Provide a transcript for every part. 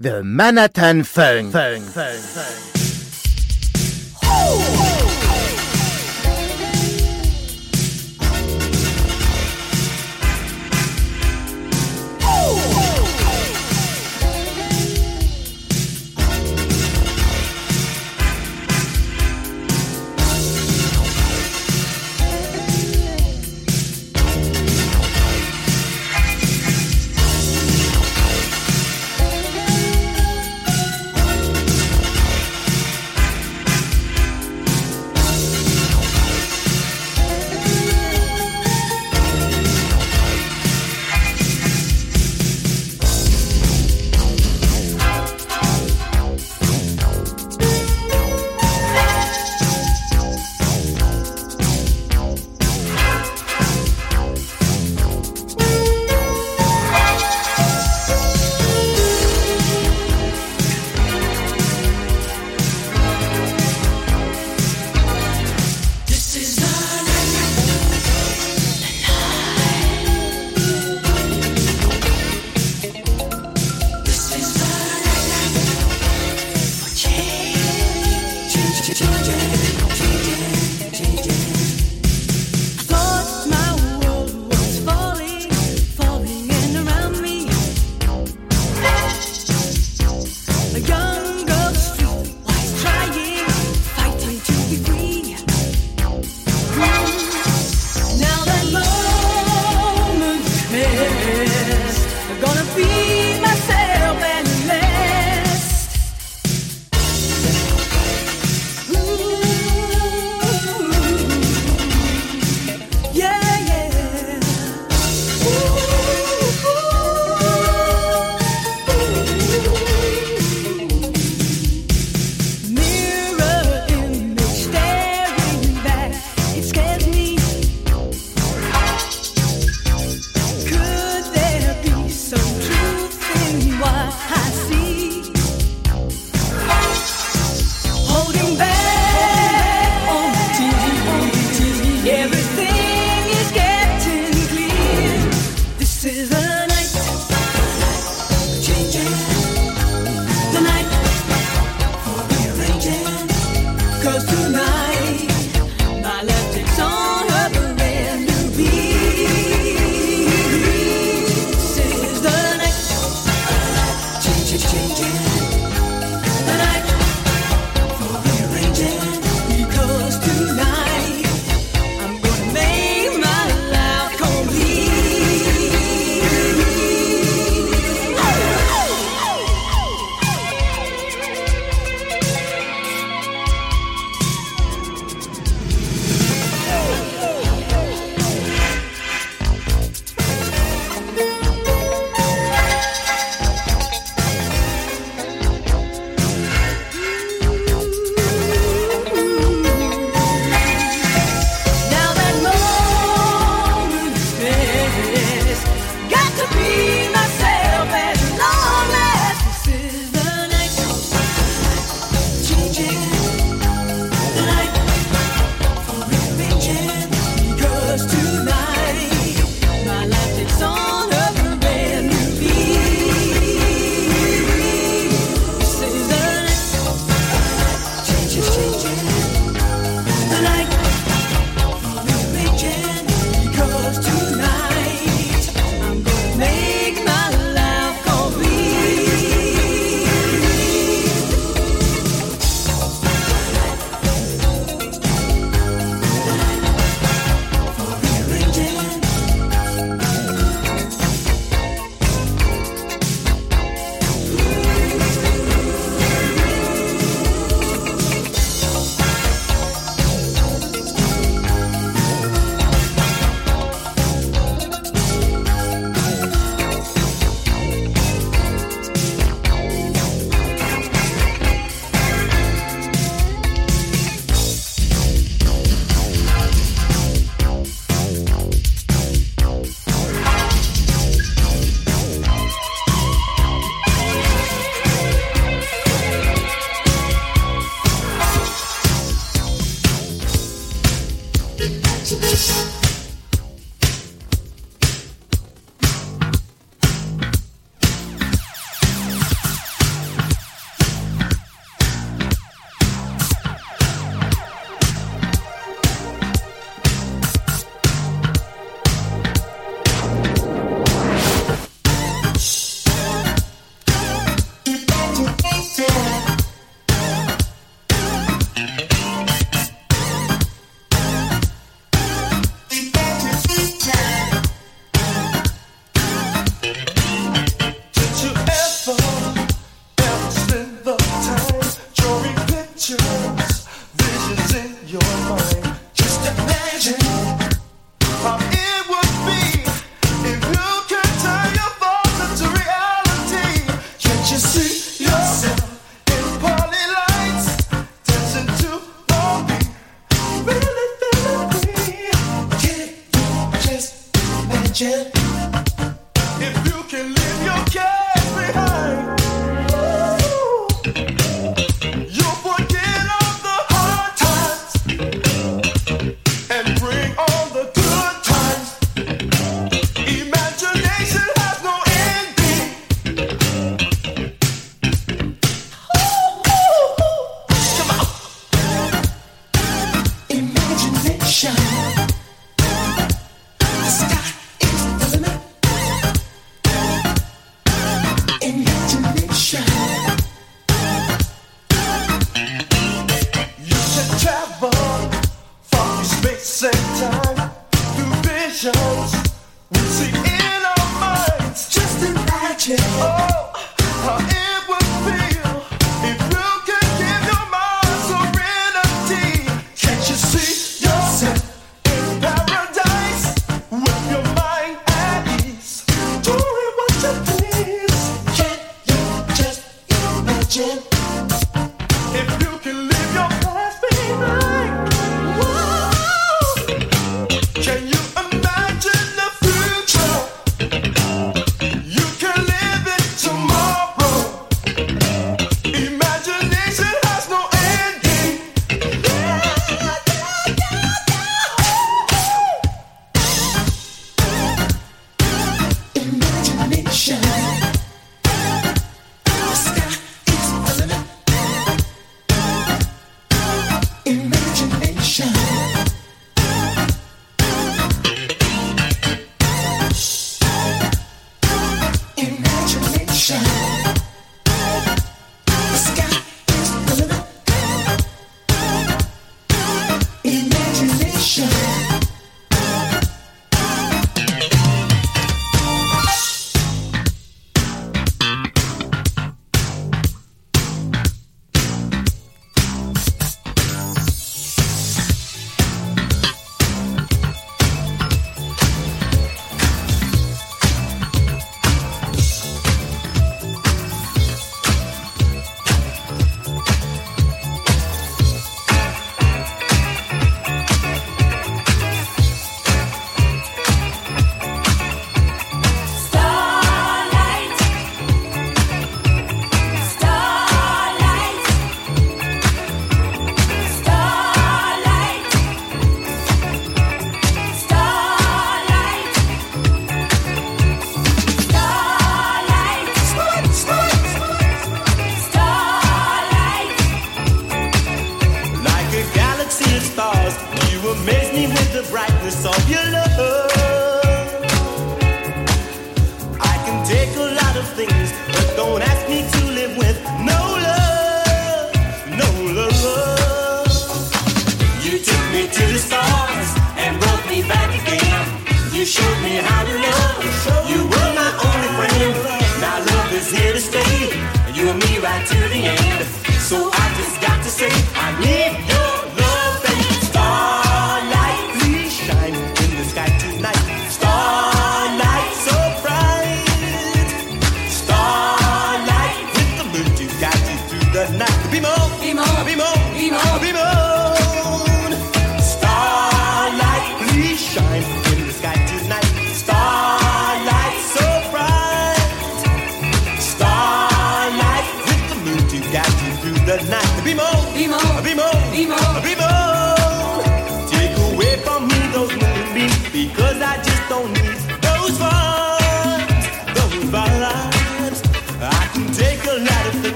The Manhattan Funk. Funk. Funk. Funk.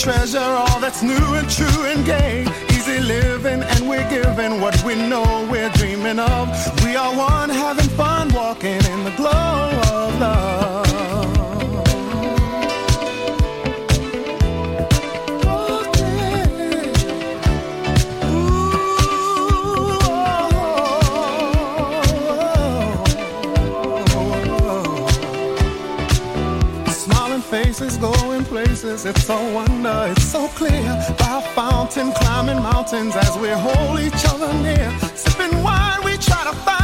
Treasure all that's new and true and gay. Easy living, and we're giving what we know we're dreaming of. We are one, having fun, walking in the glow of love. Faces going places. It's so wonder, it's so clear. By a fountain, climbing mountains as we hold each other near. Sipping wine, we try to find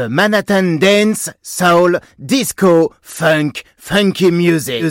de Manhattan Dance, Soul, Disco, Funk, Funky Music.